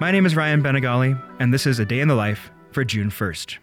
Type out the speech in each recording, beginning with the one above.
My name is Ryan Bañagale, and this is A Day in the Life for June 1st.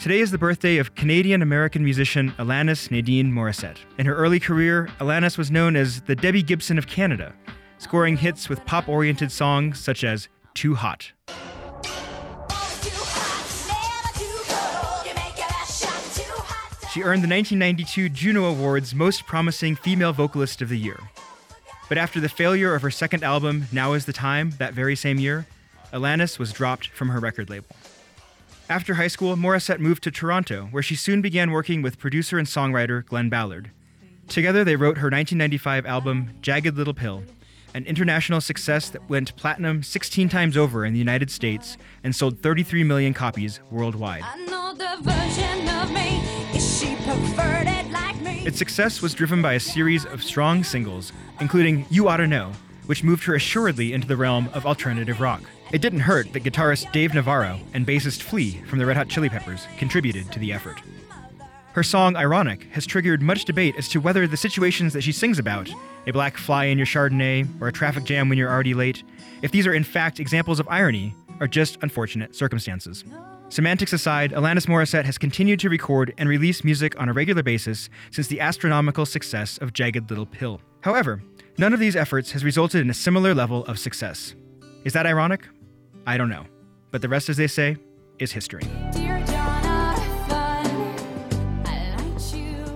Today is the birthday of Canadian American musician Alanis Nadine Morissette. In her early career, Alanis was known as the Debbie Gibson of Canada, scoring hits with pop oriented songs such as Too Hot. She earned the 1992 Juno Awards Most Promising Female Vocalist of the Year. But after the failure of her second album, Now Is the Time, that very same year, Alanis was dropped from her record label. After high school, Morissette moved to Toronto, where she soon began working with producer and songwriter Glen Ballard. Together, they wrote her 1995 album, Jagged Little Pill, an international success that went platinum 16 times over in the United States and sold 33 million copies worldwide. Its success was driven by a series of strong singles, including You Oughta Know, which moved her assuredly into the realm of alternative rock. It didn't hurt that guitarist Dave Navarro and bassist Flea from the Red Hot Chili Peppers contributed to the effort. Her song Ironic has triggered much debate as to whether the situations that she sings about, a black fly in your Chardonnay or a traffic jam when you're already late, if these are in fact examples of irony or just unfortunate circumstances. Semantics aside, Alanis Morissette has continued to record and release music on a regular basis since the astronomical success of Jagged Little Pill. However, none of these efforts has resulted in a similar level of success. Is that ironic? I don't know. But the rest, as they say, is history.